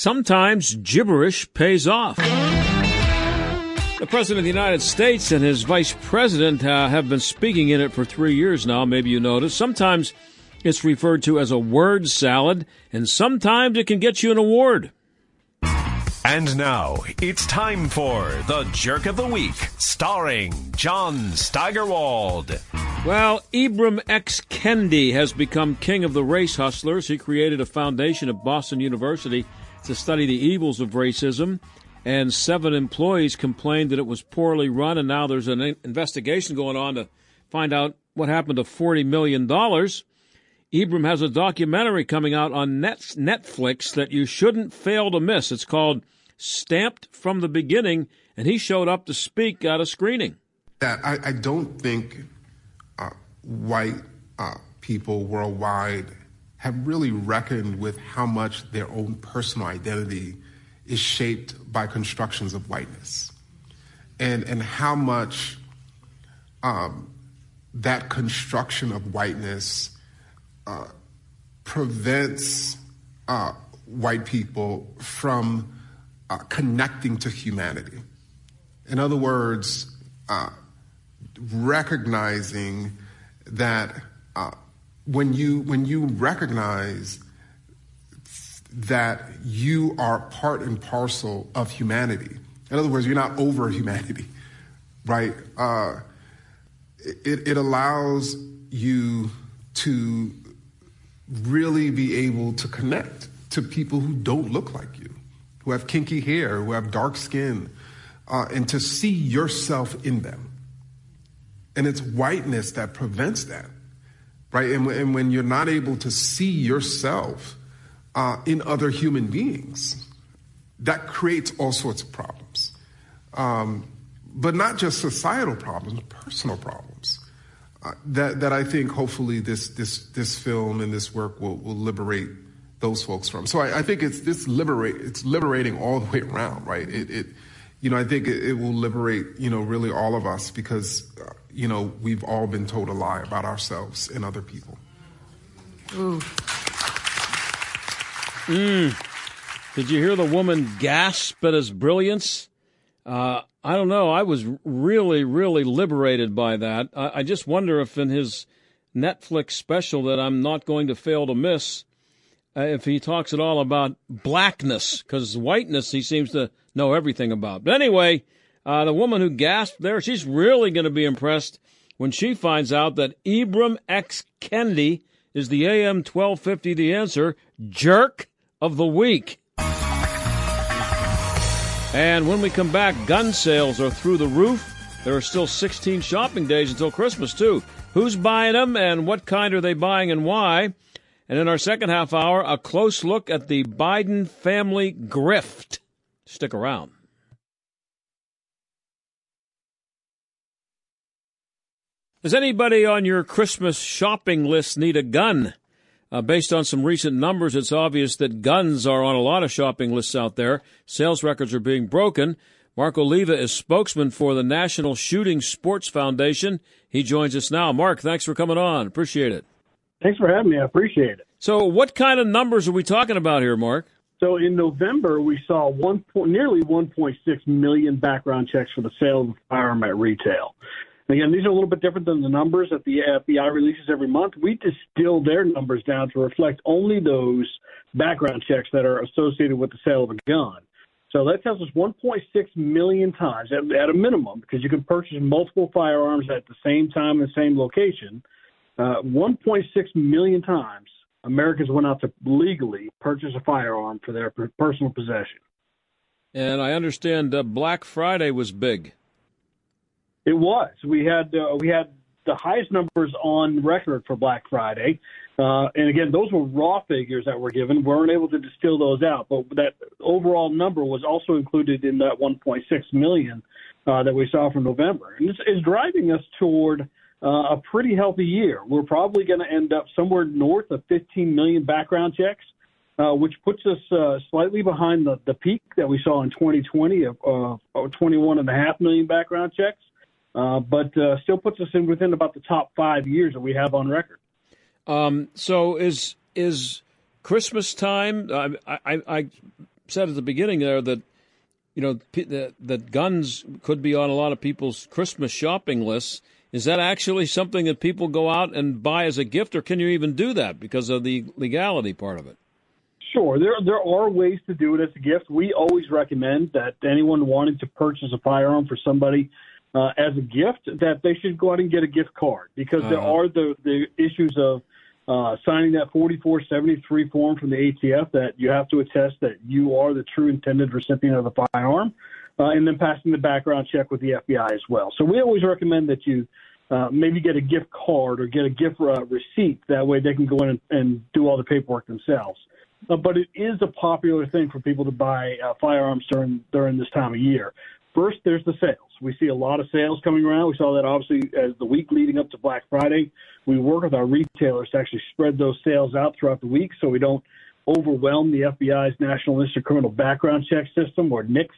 Sometimes gibberish pays off. The President of the United States and his Vice President uh, have been speaking in it for three years now, maybe you noticed. Sometimes it's referred to as a word salad, and sometimes it can get you an award. And now it's time for the Jerk of the Week, starring John Steigerwald. Well, Ibram X. Kendi has become king of the race hustlers. He created a foundation at Boston University to study the evils of racism, and seven employees complained that it was poorly run, and now there's an investigation going on to find out what happened to $40 million. Ibram has a documentary coming out on Netflix that you shouldn't fail to miss. It's called Stamped from the Beginning, and he showed up to speak at a screening. That I, I don't think uh, white uh, people worldwide have really reckoned with how much their own personal identity is shaped by constructions of whiteness, and and how much um, that construction of whiteness uh, prevents uh, white people from uh, connecting to humanity. In other words, uh, recognizing that uh, when you when you recognize that you are part and parcel of humanity. In other words, you're not over humanity, right? it, it allows you to really be able to connect to people who don't look like you, who have kinky hair, who have dark skin, uh, and to see yourself in them. And it's whiteness that prevents that, right? And, and when you're not able to see yourself uh, in other human beings, that creates all sorts of problems. Um, but not just societal problems, personal problems uh, that that I think hopefully this this this film and this work will will liberate those folks from. So I, I think it's this liberate it's liberating all the way around, right? It, it you know I think it, will liberate you know really all of us because uh, you know we've all been told a lie about ourselves and other people. Ooh. Mm. Did you hear the woman gasp at his brilliance? Uh, I don't know. I was really, really liberated by that. I, I, just wonder if in his Netflix special that I'm not going to fail to miss, uh, if he talks at all about blackness, because whiteness he seems to know everything about. But anyway, uh, the woman who gasped there, she's really going to be impressed when she finds out that Ibram X. Kendi is the AM 1250 The Answer Jerk of the Week. And when we come back, gun sales are through the roof. There are still 16 shopping days until Christmas, too. Who's buying them and what kind are they buying and why? And in our second half hour, a close look at the Biden family grift. Stick around. Does anybody on your Christmas shopping list need a gun? Uh, based on some recent numbers, it's obvious that guns are on a lot of shopping lists out there. Sales records are being broken. Mark Oliva is spokesman for the National Shooting Sports Foundation. He joins us now. Mark, thanks for coming on. Appreciate it. Thanks for having me. I appreciate it. So, what kind of numbers are we talking about here, Mark? So, in November, we saw one point, nearly 1.6 million background checks for the sale of a firearm at retail. Again, these are a little bit different than the numbers that the FBI releases every month. We distill their numbers down to reflect only those background checks that are associated with the sale of a gun. So that tells us 1.6 million times at, at a minimum, because you can purchase multiple firearms at the same time in the same location. Uh, 1.6 million times Americans went out to legally purchase a firearm for their personal possession. And I understand uh, Black Friday was big. It was. We had uh, we had the highest numbers on record for Black Friday. Uh, and again, those were raw figures that were given. We weren't able to distill those out, but that overall number was also included in that 1.6 million uh, that we saw from November, and this is driving us toward uh, a pretty healthy year. We're probably going to end up somewhere north of 15 million background checks. Uh, which puts us uh, slightly behind the, the peak that we saw in 2020 of uh, 21.5 million background checks, uh, but uh, still puts us in within about the top five years that we have on record. Um, so is is Christmas time? I, I, I, said at the beginning there that you know that, that guns could be on a lot of people's Christmas shopping lists. Is that actually something that people go out and buy as a gift, or can you even do that because of the legality part of it? Sure, there there are ways to do it as a gift. We always recommend that anyone wanting to purchase a firearm for somebody uh, as a gift that they should go out and get a gift card because uh-huh. there are the the issues of uh, signing that 4473 form from the ATF that you have to attest that you are the true intended recipient of the firearm, uh, and then passing the background check with the FBI as well. So we always recommend that you uh, maybe get a gift card or get a gift uh, receipt. That way they can go in and, and do all the paperwork themselves. Uh, but it is a popular thing for people to buy uh, firearms during during this time of year. First, there's the sales. We see a lot of sales coming around. We saw that obviously as the week leading up to Black Friday. We work with our retailers to actually spread those sales out throughout the week so we don't overwhelm the FBI's National Instant Criminal Background Check System, or NICS.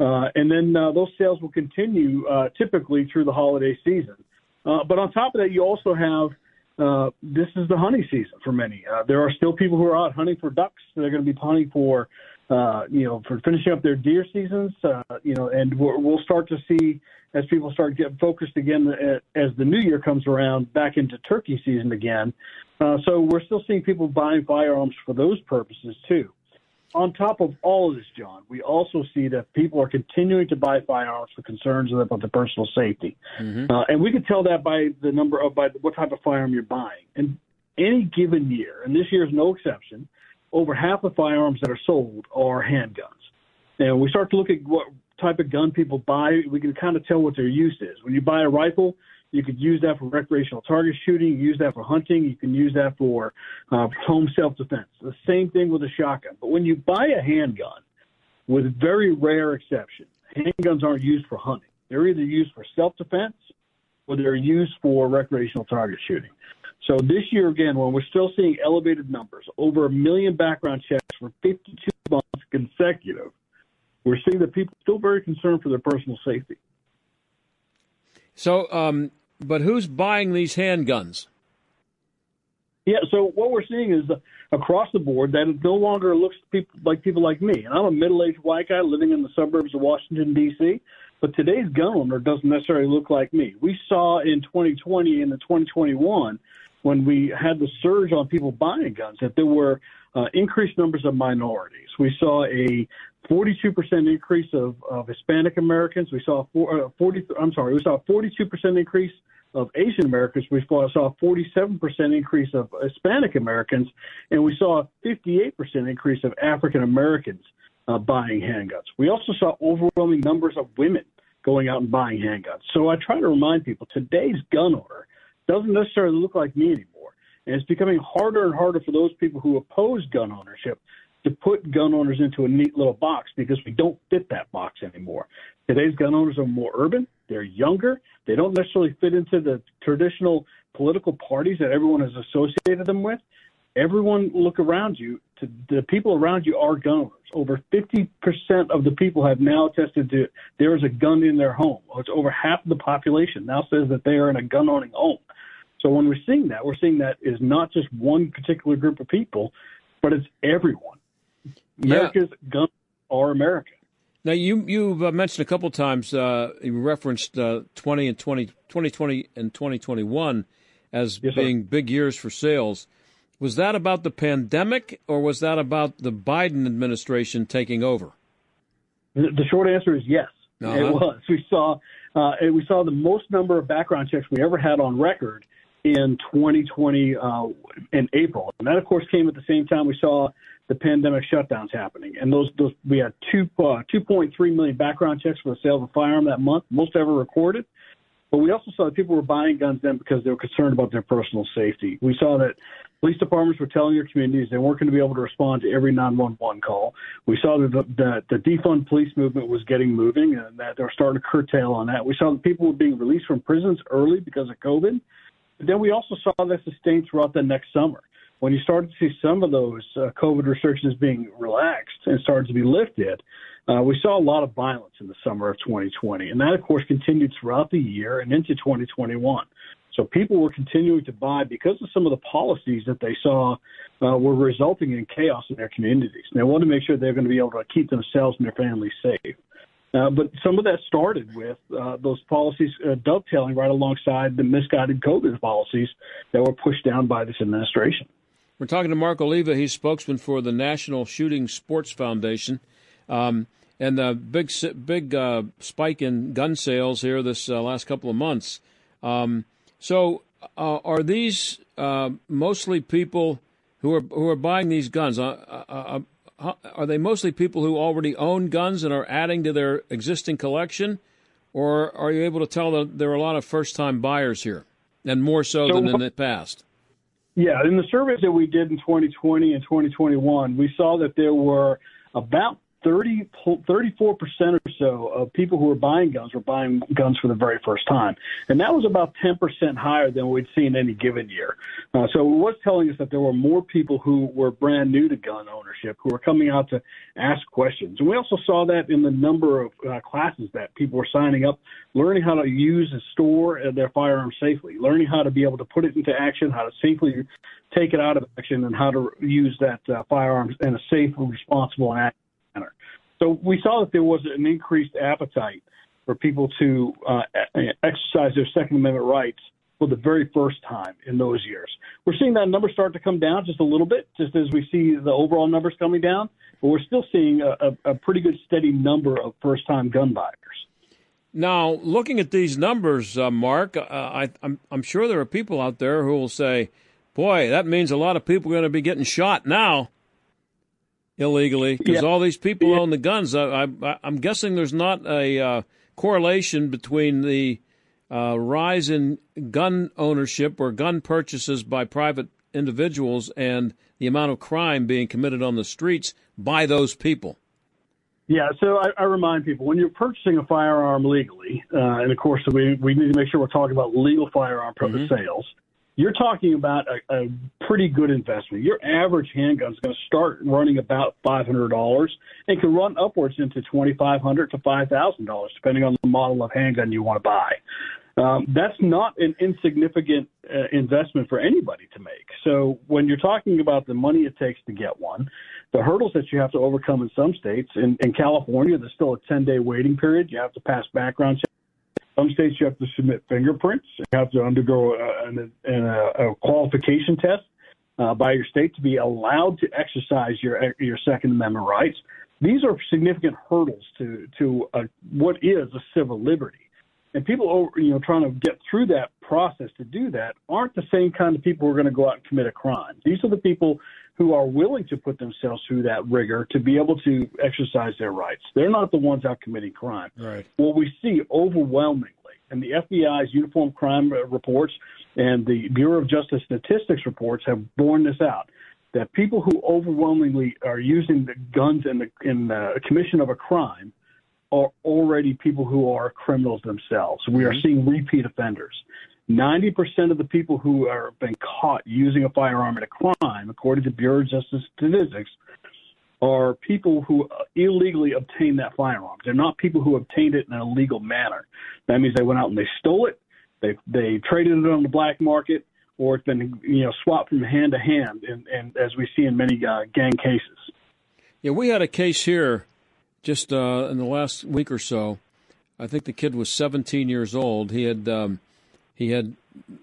Uh, and then uh, those sales will continue uh, typically through the holiday season. Uh, but on top of that, you also have uh, this is the hunting season for many. Uh, there are still people who are out hunting for ducks. They're going to be hunting for, uh, you know, for finishing up their deer seasons. Uh, you know, and we will start to see as people start getting focused again as the new year comes around, back into turkey season again. Uh, so we're still seeing people buying firearms for those purposes too on top of all of this, John, we also see that people are continuing to buy firearms for concerns about their personal safety, mm-hmm. uh, and we can tell that by the number of by what type of firearm you're buying. And any given year, and this year is no exception, over half the firearms that are sold are handguns. And we start to look at what type of gun people buy, we can kind of tell what their use is. When you buy a rifle, you could use that for recreational target shooting. Use that for hunting. You can use that for uh, home self defense. The same thing with a shotgun. But when you buy a handgun, with very rare exception, handguns aren't used for hunting. They're either used for self defense or they're used for recreational target shooting. So this year, again, when we're still seeing elevated numbers, over a million background checks for 52 months consecutive, we're seeing that people are still very concerned for their personal safety. So, um, but who's buying these handguns? Yeah, so what we're seeing is across the board that it no longer looks people like people like me. And I'm a middle-aged white guy living in the suburbs of Washington D.C. But today's gun owner doesn't necessarily look like me. We saw in 2020 and in 2021 when we had the surge on people buying guns that there were uh, increased numbers of minorities. We saw a 42% increase of, of Hispanic Americans. We saw four, uh, 40. I'm sorry, we saw a 42% increase of Asian Americans. We saw a 47% increase of Hispanic Americans, and we saw a 58% increase of African Americans uh, buying handguns. We also saw overwhelming numbers of women going out and buying handguns. So I try to remind people today's gun owner doesn't necessarily look like me anymore. And it's becoming harder and harder for those people who oppose gun ownership to put gun owners into a neat little box because we don't fit that box anymore. Today's gun owners are more urban, they're younger, they don't necessarily fit into the traditional political parties that everyone has associated them with. Everyone look around you, to, the people around you are gun owners. Over 50% of the people have now tested to there is a gun in their home. It's over half of the population now says that they are in a gun owning home. So when we're seeing that, we're seeing that is not just one particular group of people, but it's everyone. America's yeah. guns are America. Now you you've uh, mentioned a couple times uh, you referenced uh, 20 and 20, 2020 and 2021 as yes, being big years for sales. Was that about the pandemic or was that about the Biden administration taking over? The short answer is yes. Uh-huh. It was. We saw uh, we saw the most number of background checks we ever had on record in 2020 uh, in April, and that of course came at the same time we saw the pandemic shutdowns happening. And those, those we had two uh, 2.3 million background checks for the sale of a firearm that month, most ever recorded. But we also saw that people were buying guns then because they were concerned about their personal safety. We saw that police departments were telling their communities they weren't going to be able to respond to every 911 call. We saw that the, the, the defund police movement was getting moving and that they were starting to curtail on that. We saw that people were being released from prisons early because of COVID. But then we also saw that sustained throughout the next summer. When you started to see some of those uh, COVID restrictions being relaxed and started to be lifted, uh, we saw a lot of violence in the summer of 2020. And that, of course, continued throughout the year and into 2021. So people were continuing to buy because of some of the policies that they saw uh, were resulting in chaos in their communities. And they wanted to make sure they're going to be able to keep themselves and their families safe. Uh, but some of that started with uh, those policies uh, dovetailing right alongside the misguided COVID policies that were pushed down by this administration. We're talking to Mark Oliva. He's spokesman for the National Shooting Sports Foundation. Um, and the big big uh, spike in gun sales here this uh, last couple of months. Um, so, uh, are these mostly people who are who are buying these guns? are they mostly people who already own guns and are adding to their existing collection, or are you able to tell that there are a lot of first-time buyers here, and more so, so than in the past? Yeah, in the surveys that we did in 2020 and 2021, we saw that there were about 30, 34% or so of people who were buying guns were buying guns for the very first time. And that was about 10% higher than we'd seen any given year. Uh, so it was telling us that there were more people who were brand new to gun ownership who were coming out to ask questions. And we also saw that in the number of uh, classes that people were signing up, learning how to use and store their firearms safely, learning how to be able to put it into action, how to safely take it out of action, and how to use that uh, firearm in a safe, and responsible, and manner. So we saw that there was an increased appetite for people to uh, exercise their Second Amendment rights for the very first time in those years. We're seeing that number start to come down just a little bit, just as we see the overall numbers coming down, but we're still seeing a, a, a pretty good steady number of first time gun buyers. Now, looking at these numbers, uh, Mark, uh, I, I'm, I'm sure there are people out there who will say, boy, that means a lot of people are going to be getting shot now illegally because yeah. all these people yeah. own the guns. I, am guessing there's not a uh, correlation between the uh, rise in gun ownership or gun purchases by private individuals and the amount of crime being committed on the streets by those people. Yeah, so I, I remind people when you're purchasing a firearm legally, uh, and of course we we need to make sure we're talking about legal firearm mm-hmm. sales you're talking about a, a pretty good investment. Your average handgun is going to start running about $500 and can run upwards into 2,500 to $5,000, depending on the model of handgun you want to buy. Um, that's not an insignificant uh, investment for anybody to make. So when you're talking about the money it takes to get one, the hurdles that you have to overcome in some states, in, in California, there's still a 10 day waiting period. You have to pass background checks some states you have to submit fingerprints. You have to undergo a, a, a qualification test uh, by your state to be allowed to exercise your your Second Amendment rights. These are significant hurdles to to uh, what is a civil liberty. And people, over, you know, trying to get through that process to do that aren't the same kind of people who are going to go out and commit a crime. These are the people who are willing to put themselves through that rigor to be able to exercise their rights. They're not the ones out committing crime. Right. What we see overwhelmingly, and the FBI's uniform crime reports and the Bureau of Justice Statistics reports have borne this out, that people who overwhelmingly are using the guns in the in the commission of a crime are already people who are criminals themselves. We are mm-hmm. seeing repeat offenders. 90% of the people who are been caught using a firearm in a crime, according to Bureau of Justice Statistics, are people who illegally obtained that firearm. They're not people who obtained it in an illegal manner. That means they went out and they stole it, they they traded it on the black market, or it's been you know swapped from hand to hand, and, and as we see in many uh, gang cases. Yeah, we had a case here just uh, in the last week or so. I think the kid was 17 years old. He had um, he had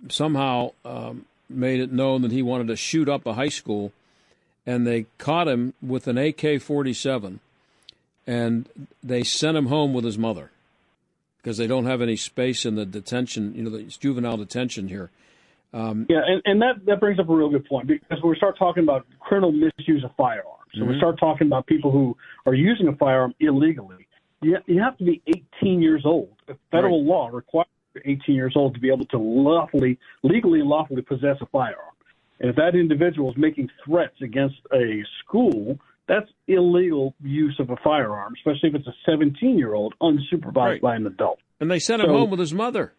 somehow um, made it known that he wanted to shoot up a high school, and they caught him with an AK 47, and they sent him home with his mother because they don't have any space in the detention, you know, the juvenile detention here. Um, yeah, and, and that, that brings up a real good point because when we start talking about criminal misuse of firearms, so mm-hmm. we start talking about people who are using a firearm illegally, you, you have to be 18 years old. Federal right. law requires 18 years old to be able to lawfully, legally and lawfully possess a firearm. And if that individual is making threats against a school, that's illegal use of a firearm, especially if it's a 17 year old unsupervised right. by an adult. And they sent him so, home with his mother.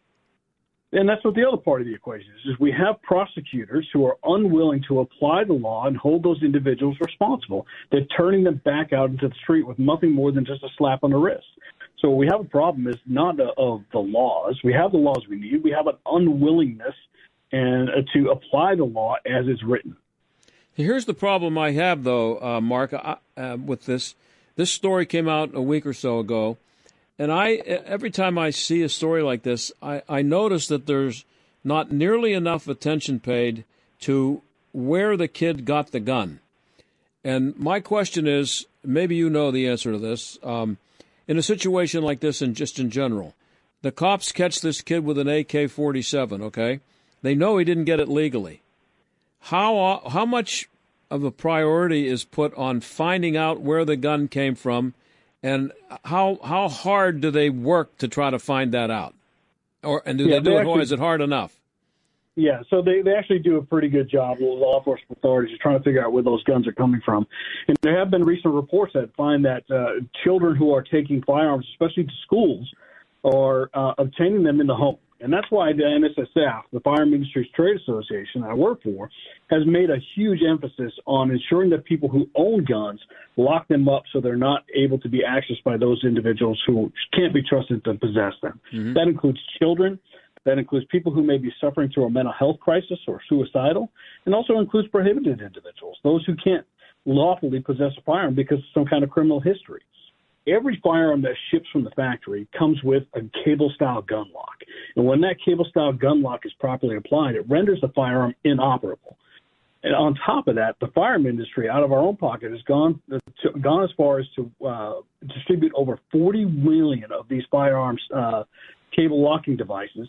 And that's what the other part of the equation is, is we have prosecutors who are unwilling to apply the law and hold those individuals responsible. They're turning them back out into the street with nothing more than just a slap on the wrist. So we have a problem is not of the laws. We have the laws we need. We have an unwillingness and uh, to apply the law as it's written. Here's the problem I have, though, uh, Mark, uh, with this. This story came out a week or so ago and I every time I see a story like this, I, I notice that there's not nearly enough attention paid to where the kid got the gun. And my question is, maybe you know the answer to this. Um, in a situation like this, and just in general, the cops catch this kid with an AK-47. Okay, they know he didn't get it legally. How uh, how much of a priority is put on finding out where the gun came from? and how how hard do they work to try to find that out, or and do yeah, they do they it? Actually, or is it hard enough? Yeah, so they, they actually do a pretty good job. Law enforcement authorities trying to figure out where those guns are coming from, and there have been recent reports that find that uh, children who are taking firearms, especially to schools, are uh, obtaining them in the home. And that's why the NSSF, the Firearm Industries Trade Association I work for, has made a huge emphasis on ensuring that people who own guns lock them up so they're not able to be accessed by those individuals who can't be trusted to possess them. Mm-hmm. That includes children. That includes people who may be suffering through a mental health crisis or suicidal, and also includes prohibited individuals, those who can't lawfully possess a firearm because of some kind of criminal history every firearm that ships from the factory comes with a cable style gun lock. And when that cable style gun lock is properly applied, it renders the firearm inoperable. And on top of that, the firearm industry, out of our own pocket, has gone gone as far as to uh, distribute over 40 million of these firearms uh, cable locking devices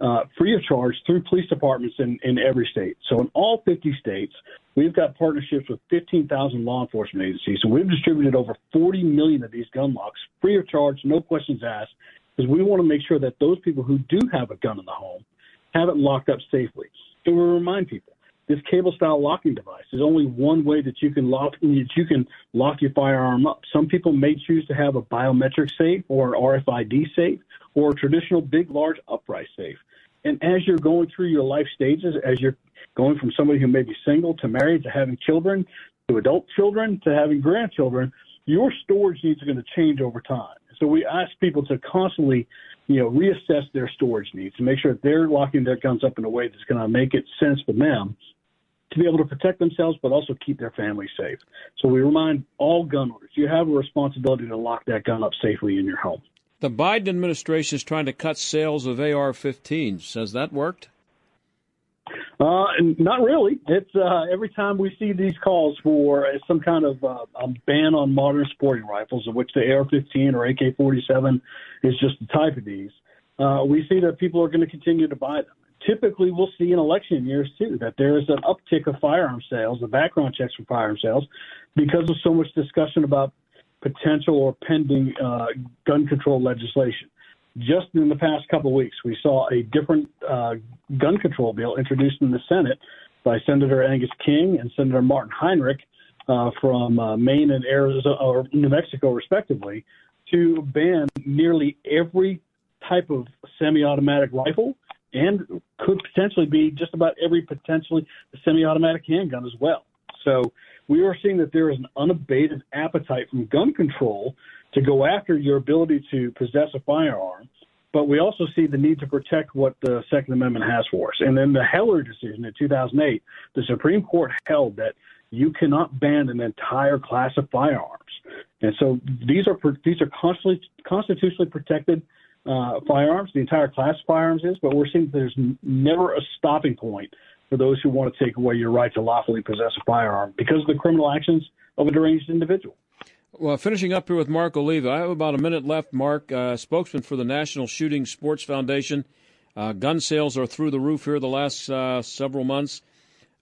uh, free of charge through police departments in, in every state. So in all 50 states, we've got partnerships with 15,000 law enforcement agencies, and we've distributed over 40 million of these gun locks free of charge, no questions asked, because we want to make sure that those people who do have a gun in the home have it locked up safely. And we remind people this cable style locking device is only one way that you can lock that you can lock your firearm up. Some people may choose to have a biometric safe or RFID safe or traditional big large upright safe. And as you're going through your life stages, as you're going from somebody who may be single to married to having children to adult children to having grandchildren, your storage needs are going to change over time. So we ask people to constantly, you know, reassess their storage needs to make sure they're locking their guns up in a way that's going to make it sense for them to be able to protect themselves, but also keep their family safe. So we remind all gun owners, you have a responsibility to lock that gun up safely in your home. The Biden administration is trying to cut sales of AR-15s. Has that worked? Uh, not really. It's uh, every time we see these calls for some kind of uh, a ban on modern sporting rifles, of which the AR-15 or AK-47 is just the type of these. Uh, we see that people are going to continue to buy them. Typically, we'll see in election years too that there is an uptick of firearm sales, the background checks for firearm sales, because of so much discussion about potential or pending uh, gun control legislation. Just in the past couple of weeks, we saw a different uh, gun control bill introduced in the Senate by Senator Angus King and Senator Martin Heinrich uh, from uh, Maine and Arizona or New Mexico, respectively, to ban nearly every type of semi-automatic rifle and could potentially be just about every potentially semi-automatic handgun as well. So we are seeing that there is an unabated appetite from gun control to go after your ability to possess a firearm. But we also see the need to protect what the Second Amendment has for us. And then the Heller decision in 2008, the Supreme Court held that you cannot ban an entire class of firearms. And so these are these are constantly constitutionally protected uh, firearms. The entire class of firearms is, but we're seeing that there's never a stopping point for those who want to take away your right to lawfully possess a firearm because of the criminal actions of a deranged individual. Well, finishing up here with Mark Oliva, I have about a minute left. Mark, uh, spokesman for the National Shooting Sports Foundation. Uh, gun sales are through the roof here the last uh, several months.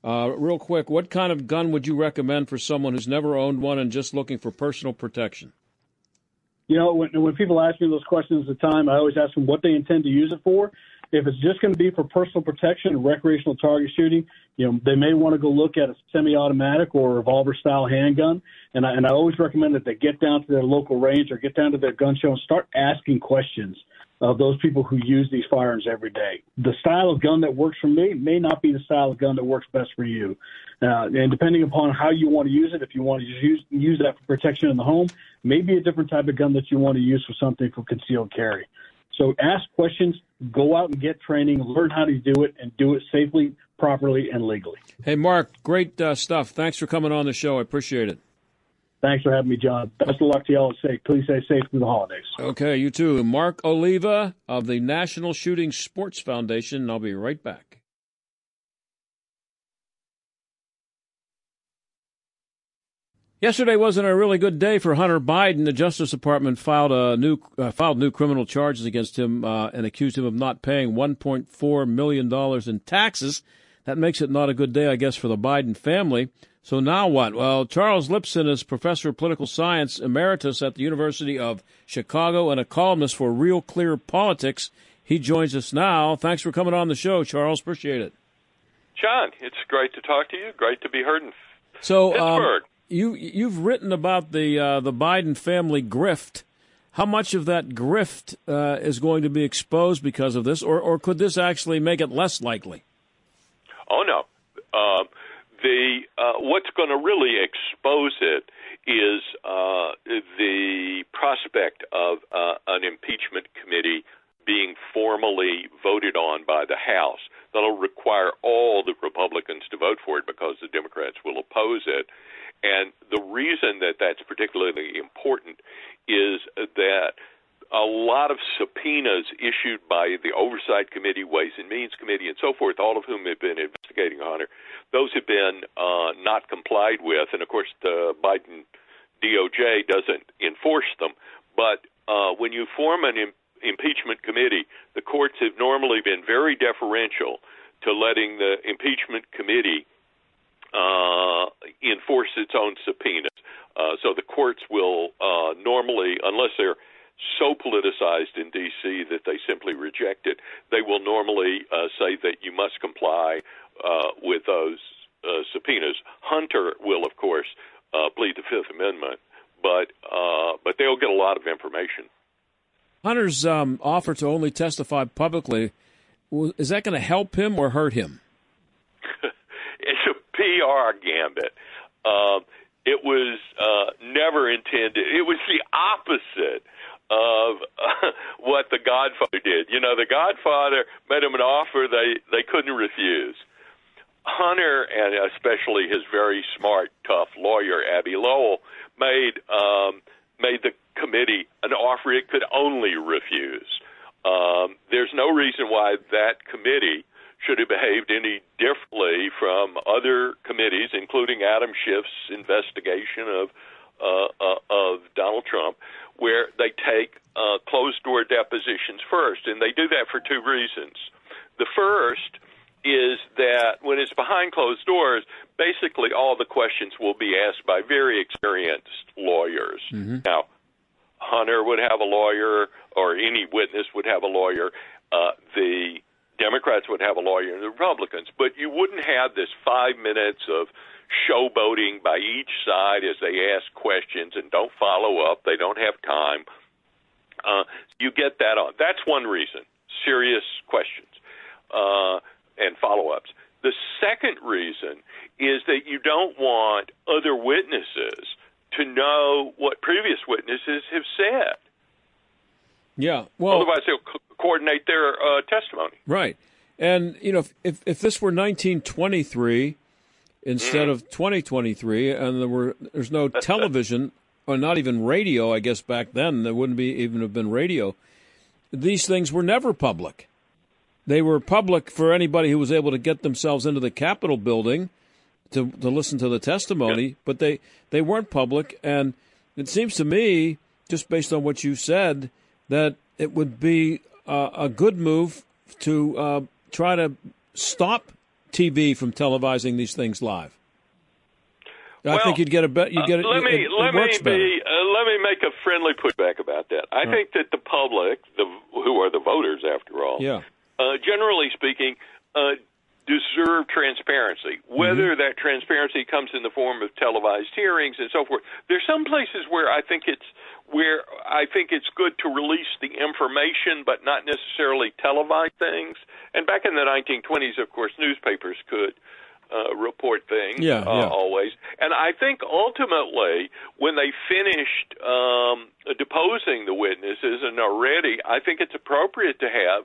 Uh, real quick, what kind of gun would you recommend for someone who's never owned one and just looking for personal protection? You know, when, when people ask me those questions at the time, I always ask them what they intend to use it for. If it's just going to be for personal protection and recreational target shooting, you know, they may want to go look at a semi-automatic or revolver-style handgun. And I, and I always recommend that they get down to their local range or get down to their gun show and start asking questions of those people who use these firearms every day. The style of gun that works for me may not be the style of gun that works best for you. Uh, and depending upon how you want to use it, if you want to use use that for protection in the home, maybe a different type of gun that you want to use for something for concealed carry. So ask questions, go out and get training, learn how to do it, and do it safely, properly, and legally. Hey, Mark, great uh, stuff. Thanks for coming on the show. I appreciate it. Thanks for having me, John. Best of luck to y'all. Safe. Please stay safe through the holidays. Okay, you too. Mark Oliva of the National Shooting Sports Foundation. I'll be right back. Yesterday wasn't a really good day for Hunter Biden. The Justice Department filed a new uh, filed new criminal charges against him uh, and accused him of not paying 1.4 million dollars in taxes. That makes it not a good day, I guess, for the Biden family. So now what? Well, Charles Lipson is professor of political science emeritus at the University of Chicago and a columnist for Real Clear Politics. He joins us now. Thanks for coming on the show, Charles. Appreciate it. John, it's great to talk to you. Great to be heard in so, um, Pittsburgh. Um, you you've written about the uh, the Biden family grift. How much of that grift uh, is going to be exposed because of this, or or could this actually make it less likely? Oh no, uh, the uh, what's going to really expose it is uh, the prospect of uh, an impeachment committee being formally voted on by the House. That'll require all the Republicans to vote for it because the Democrats will oppose it. And the reason that that's particularly important is that a lot of subpoenas issued by the Oversight Committee, Ways and Means Committee, and so forth, all of whom have been investigating Hunter, those have been uh, not complied with. And of course, the Biden DOJ doesn't enforce them. But uh, when you form an Im- impeachment committee, the courts have normally been very deferential to letting the impeachment committee uh, enforce its own subpoenas. Uh, so the courts will uh, normally, unless they're so politicized in D.C. that they simply reject it, they will normally uh, say that you must comply uh, with those uh, subpoenas. Hunter will, of course, uh, plead the Fifth Amendment, but uh, but they'll get a lot of information. Hunter's um, offer to only testify publicly is that going to help him or hurt him? PR gambit. Uh, it was uh, never intended. It was the opposite of uh, what the Godfather did. You know, the Godfather made him an offer they they couldn't refuse. Hunter and especially his very smart, tough lawyer Abbe Lowell made um, made the committee an offer it could only refuse. Um, there's no reason why that committee should have behaved any differently from other committees, including Adam Schiff's investigation of uh, uh, of Donald Trump, where they take uh, closed door depositions first, and they do that for two reasons. The first is that when it's behind closed doors, basically all the questions will be asked by very experienced lawyers. Mm-hmm. Now, Hunter would have a lawyer, or any witness would have a lawyer. Uh, the Democrats would have a lawyer and the Republicans, but you wouldn't have this five minutes of showboating by each side as they ask questions and don't follow up. They don't have time. Uh, you get that on. That's one reason. Serious questions uh, and follow ups. The second reason is that you don't want other witnesses to know what previous witnesses have said. Yeah. Well, otherwise they'll co- coordinate their uh, testimony. Right. And you know, if, if, if this were 1923 instead mm. of 2023, and there were there's no television or not even radio, I guess back then there wouldn't be even have been radio. These things were never public. They were public for anybody who was able to get themselves into the Capitol building to to listen to the testimony, yeah. but they they weren't public. And it seems to me, just based on what you said, that it would be uh, a good move to uh, try to stop TV from televising these things live. I Well, think you'd get a bet. You get Uh, it. let me it, let it me works better. be uh, let me make a friendly pushback about that. I think that the public, the who are the voters after all, Yeah. uh, generally speaking, uh, deserve transparency. Whether Mm-hmm. that transparency comes in the form of televised hearings and so forth. There's some places where I think it's where I think it's good to release the information, but not necessarily televise things. And back in the 1920s, of course, newspapers could uh, report things Yeah, uh, yeah. always. And I think ultimately, when they finished um, deposing the witnesses and are ready, I think it's appropriate to have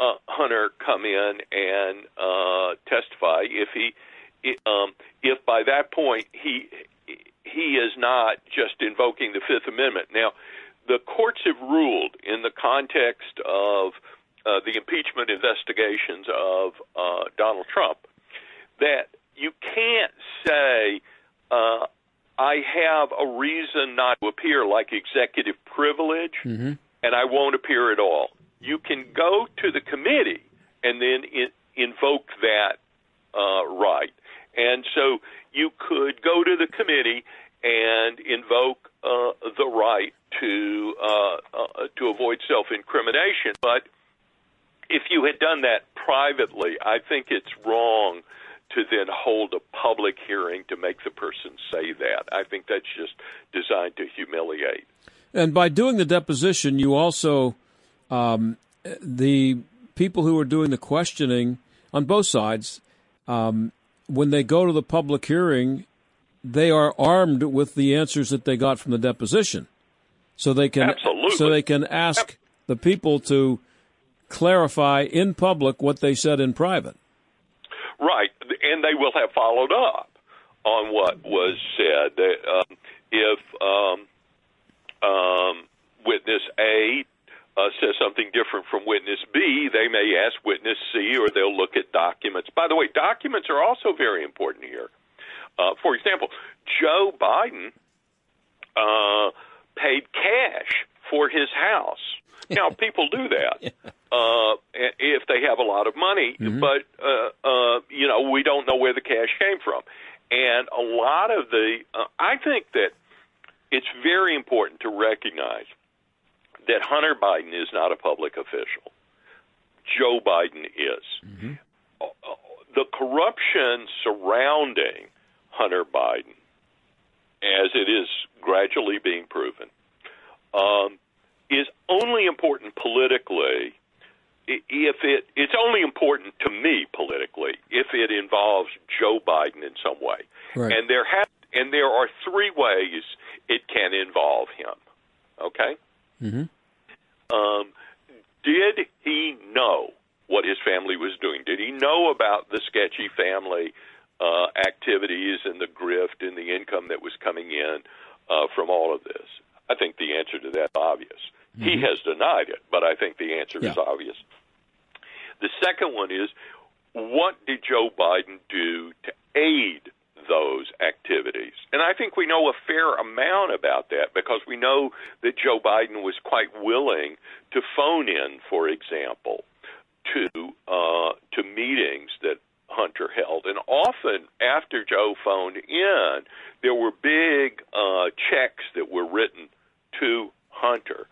uh, Hunter come in and uh, testify if he, um, if by that point he he is not just invoking the Fifth Amendment. Now, the courts have ruled in the context of uh, the impeachment investigations of uh, Donald Trump that you can't say uh, I have a reason not to appear like executive privilege Mm-hmm. and I won't appear at all. You can go to the committee and then in, invoke that uh, right. And so you could go to the committee and invoke uh, the right to uh, uh, to avoid self-incrimination. But if you had done that privately, I think it's wrong to then hold a public hearing to make the person say that. I think that's just designed to humiliate. And by doing the deposition, you also um, the people who are doing the questioning on both sides, um, when they go to the public hearing, they are armed with the answers that they got from the deposition, so they can Absolutely. so they can ask the people to clarify in public what they said in private. Right, and they will have followed up on what was said. That, um, if um, um, witness A uh, says something different from witness B, they may ask witness C, or they'll look at documents. By the way, documents are also very important here. Uh, for example, Joe Biden uh, paid cash for his house. Now, people do that uh, if they have a lot of money, but uh, uh, you know we don't know where the cash came from, and a lot of the. Uh, I think that it's very important to recognize that Hunter Biden is not a public official. Joe Biden is. Uh, The corruption surrounding Hunter Biden, as it is gradually being proven, um, is only important politically if it it's only important to me politically if it involves Joe Biden in some way. Right. And there have and there are three ways it can involve him. Okay? Mm-hmm. Um, did he know what his family was doing? Did he know about the sketchy family uh, activities and the grift and the income that was coming in uh, from all of this? I think the answer to that is obvious. He has denied it, but I think the answer is obvious. The second one is what did Joe Biden do to aid those activities? And I think we know a fair amount about that because we know that Joe Biden was quite willing to phone in, for example, to uh, to meetings that Hunter held, and often after Joe phoned in, there were big uh, checks that were written to Hunter.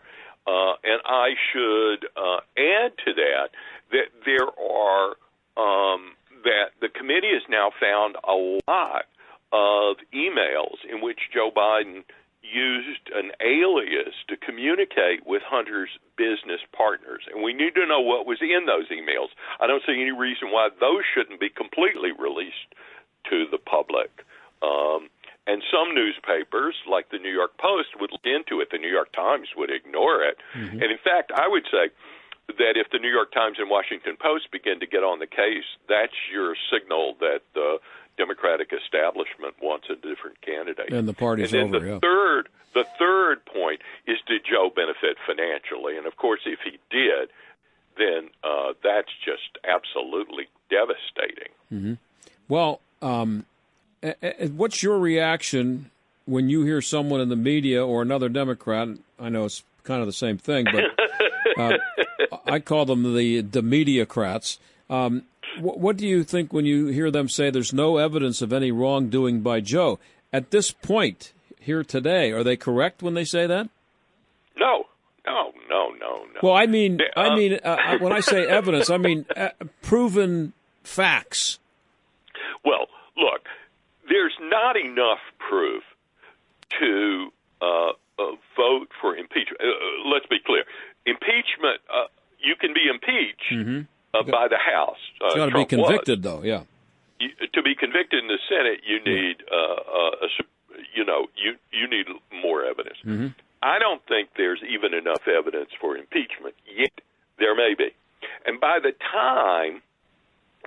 Uh, and I should uh, add to that that there are um, that the committee has now found a lot of emails in which Joe Biden used an alias to communicate with Hunter's business partners, and we need to know what was in those emails. I don't see any reason why those shouldn't be completely released to the public. Um, and some newspapers, like the New York Post, would look into it. The New York Times would ignore it. And in fact, I would say that if the New York Times and Washington Post begin to get on the case, that's your signal that the Democratic establishment wants a different candidate. And the party's and then over, The yeah. third, the third point is did Joe benefit financially? And of course, if he did, then uh, that's just absolutely devastating. Well, um, what's your reaction when you hear someone in the media or another Democrat? I know it's kind of the same thing, but uh, I call them the the mediacrats. Um, wh- what do you think when you hear them say there's no evidence of any wrongdoing by Joe? at this point here today. Are they correct when they say that? No, no, no, no, no. Well, I mean, Uh, I mean, uh, when I say evidence, I mean uh, proven facts. Well, look, there's not enough proof to uh, uh, vote for impeachment. Uh, uh, let's be clear: impeachment. You can be impeached uh, by the House. Uh, got to be Trump was. convicted, though. Yeah. You, to be convicted in the Senate, you need, uh, uh, a, you know, you you need more evidence. I don't think there's even enough evidence for impeachment yet. There may be, and by the time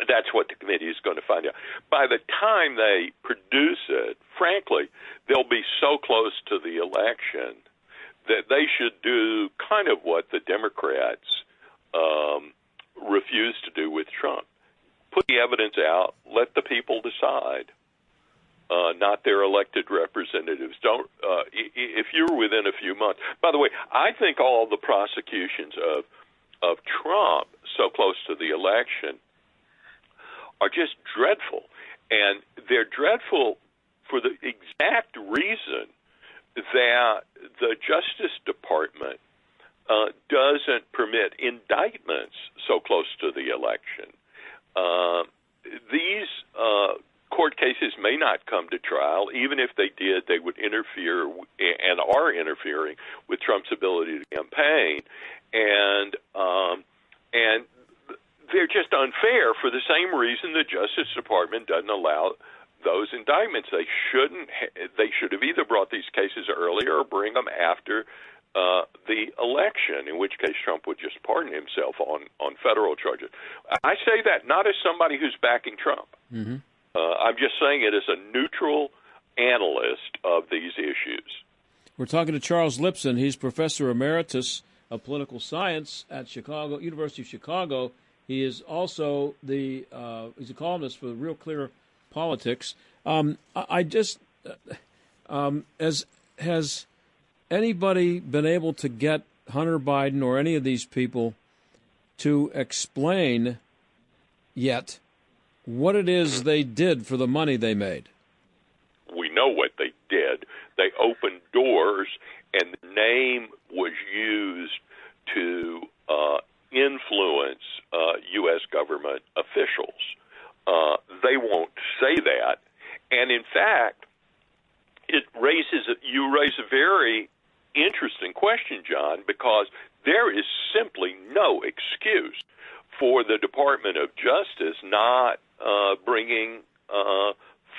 that's what the committee is going to find out. By the time they produce it, frankly, they'll be so close to the election that they should do kind of what the Democrats um, refused to do with Trump. Put the evidence out, let the people decide. Uh, not their elected representatives. Don't uh, if you're within a few months. By the way, I think all the prosecutions of of Trump so close to the election are just dreadful, and they're dreadful for the exact reason that the Justice Department uh, doesn't permit indictments so close to the election. Uh, these uh, court cases may not come to trial. Even if they did, they would interfere and are interfering with Trump's ability to campaign, and um, and they're just unfair for the same reason the Justice Department doesn't allow those indictments. They shouldn't. They should have either brought these cases earlier or bring them after uh, the election, in which case Trump would just pardon himself on on federal charges. I say that not as somebody who's backing Trump. Mm-hmm. Uh, I'm just saying it as a neutral analyst of these issues. We're talking to Charles Lipson. He's professor emeritus of political science at Chicago University of Chicago. He is also the uh, he's a columnist for Real Clear Politics. Um, I, I just uh, um, as has anybody been able to get Hunter Biden or any of these people to explain yet what it is they did for the money they made? we know what they did. They opened doors, and the name was used to uh, influence uh, U.S. government officials. Uh, they won't say that, and in fact, it raises you raise a very interesting question, John, because there is simply no excuse for the Department of Justice not uh, bringing uh,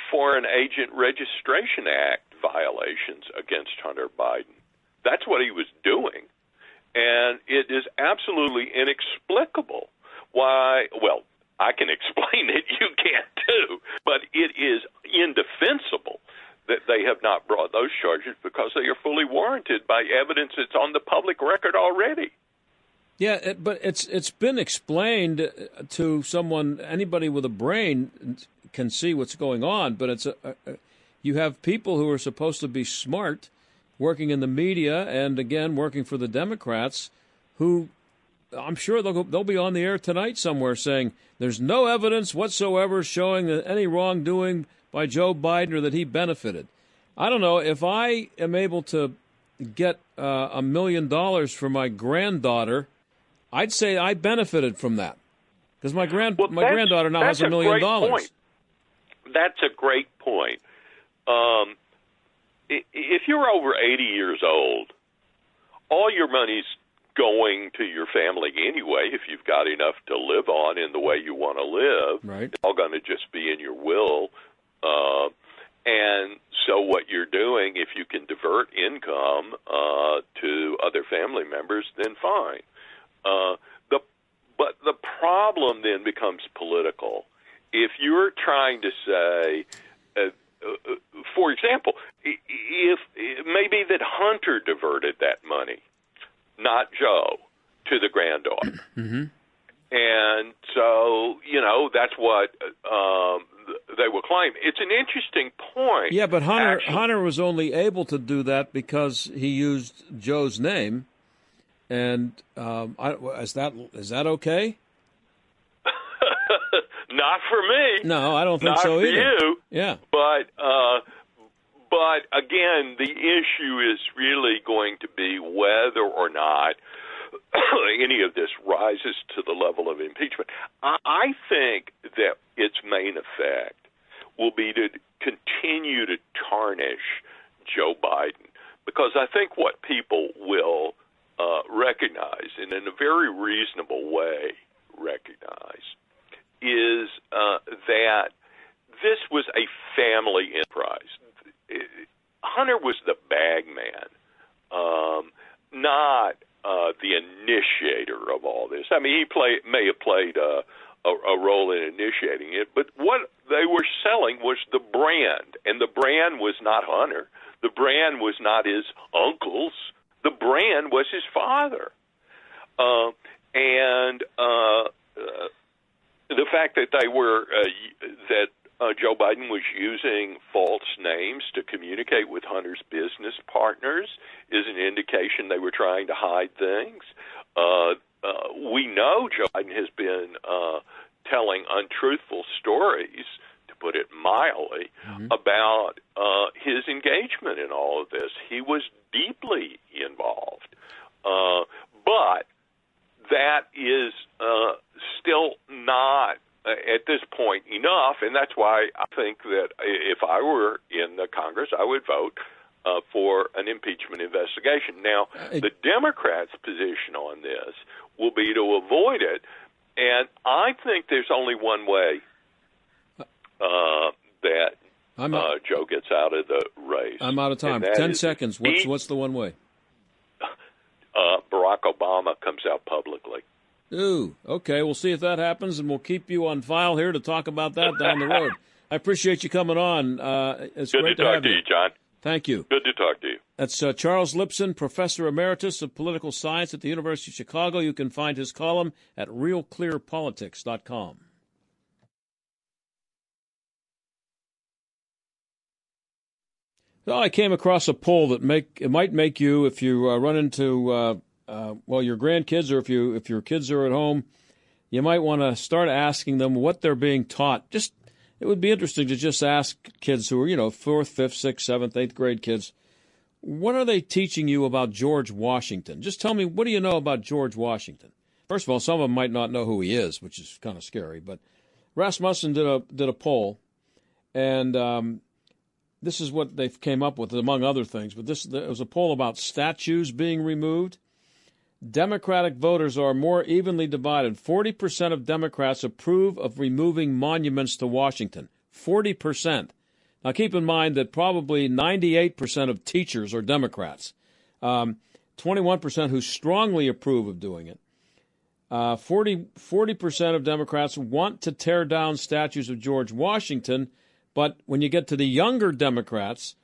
Foreign Agent Registration Act violations against Hunter Biden. That's what he was doing. And it is absolutely inexplicable why, well, I can explain it, you can't too, but it is indefensible that they have not brought those charges because they are fully warranted by evidence that's on the public record already. Yeah, but it's it's been explained to someone. Anybody with a brain can see what's going on. But it's a, a, you have people who are supposed to be smart, working in the media, and again working for the Democrats, who I'm sure they'll go, they'll be on the air tonight somewhere saying there's no evidence whatsoever showing that any wrongdoing by Joe Biden or that he benefited. I don't know if I am able to get uh, a million dollars for my granddaughter. I'd say I benefited from that because my grand Well, my granddaughter now has a million dollars. point. That's a great point. Um, if you're over 80 years old, all your money's going to your family anyway. If you've got enough to live on in the way you want to live, Right. it's all going to just be in your will. Uh, and so, what you're doing, if you can divert income uh, to other family members, then fine. Uh, the but the problem then becomes political. If you're trying to say, uh, uh, for example, if maybe that Hunter diverted that money, not Joe, to the granddaughter, Mm-hmm. and so you know that's what um, they will claim. It's an interesting point. Yeah, but Hunter actually. Hunter was only able to do that because he used Joe's name, and um, I, is that is that okay? not for me. No, I don't think not so for either. you. Yeah, But uh, but again, the issue is really going to be whether or not any of this rises to the level of impeachment. I, I think that its main effect will be to continue to tarnish Joe Biden because I think what people will uh, recognize, and in a very reasonable way recognize, is uh, that this was a family enterprise. Hunter was the bag man, um, not uh, the initiator of all this. I mean, he play, may have played a, a, a role in initiating it, but what they were selling was the brand, and the brand was not Hunter. The brand was not his uncle's. The brand was his father. Uh, and uh, uh, the fact that they were uh, that uh, Joe Biden was using false names to communicate with Hunter's business partners is an indication they were trying to hide things. Uh, uh, we know Joe Biden has been uh, telling untruthful stories, to mildly, mm-hmm. about uh, his engagement in all of this. He was deeply involved. Uh, but that is uh, still not uh, at this point enough, and that's why I think that if I were in the Congress, I would vote uh, for an impeachment investigation. Now, the Democrats' position on this will be to avoid it, and I think there's only one way uh, that I'm, uh, Joe gets out of the race. I'm out of time. Ten seconds. What's what's the one way? Uh, Barack Obama comes out publicly. Ooh, okay. We'll see if that happens, and we'll keep you on file here to talk about that down the road. I appreciate you coming on. Uh, it's Good great to, to talk have to you, John. Thank you. Good to talk to you. That's uh, Charles Lipson, Professor Emeritus of Political Science at the University of Chicago. You can find his column at realclearpolitics.com. So I came across a poll that make it might make you, if you uh, run into uh, uh, well your grandkids or if you if your kids are at home, you might want to start asking them what they're being taught. Just it would be interesting to just ask kids who are you know fourth, fifth, sixth, seventh, eighth grade kids, what are they teaching you about George Washington? Just tell me what do you know about George Washington? First of all, some of them might not know who he is, which is kind of scary. But Rasmussen did a did a poll, and um, this is what they came up with, among other things. But this there was a poll about statues being removed. Democratic voters are more evenly divided. 40% of Democrats approve of removing monuments to Washington. 40%. Now, keep in mind that probably 98% of teachers are Democrats. Um, 21% who strongly approve of doing it. Uh, 40, 40% of Democrats want to tear down statues of George Washington, but when you get to the younger Democrats,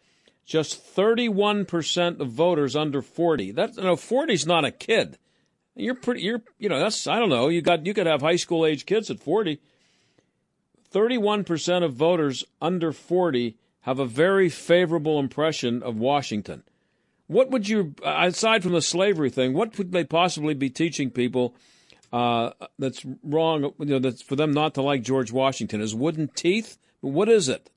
just 31% of voters under 40. That you know 40 is not a kid. You're pretty you're you know that's I don't know, you got you could have high school age kids at 40. 31% of voters under 40 have a very favorable impression of Washington. What would you aside from the slavery thing, what would they possibly be teaching people uh, that's wrong, you know, that's for them not to like George Washington? Is wooden teeth? What is it?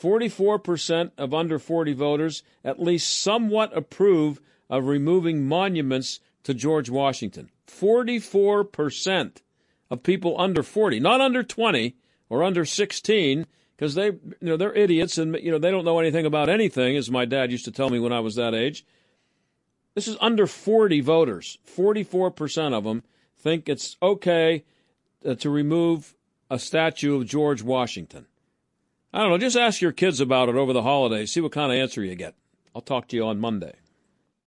44% of under 40 voters at least somewhat approve of removing monuments to George Washington. 44% of people under 40, not under 20 or under 16, because they, you know, they're idiots and you know they don't know anything about anything, as my dad used to tell me when I was that age. This is under 40 voters. 44% of them think it's okay uh, to remove a statue of George Washington. I don't know. Just ask your kids about it over the holidays. See what kind of answer you get. I'll talk to you on Monday.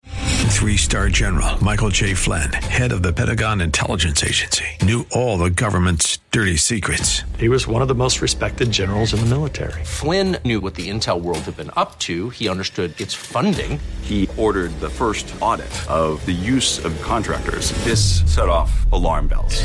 Three star general Michael J. Flynn, head of the Pentagon Intelligence Agency, knew all the government's dirty secrets. He was one of the most respected generals in the military. Flynn knew what the intel world had been up to, he understood its funding. He ordered the first audit of the use of contractors. This set off alarm bells.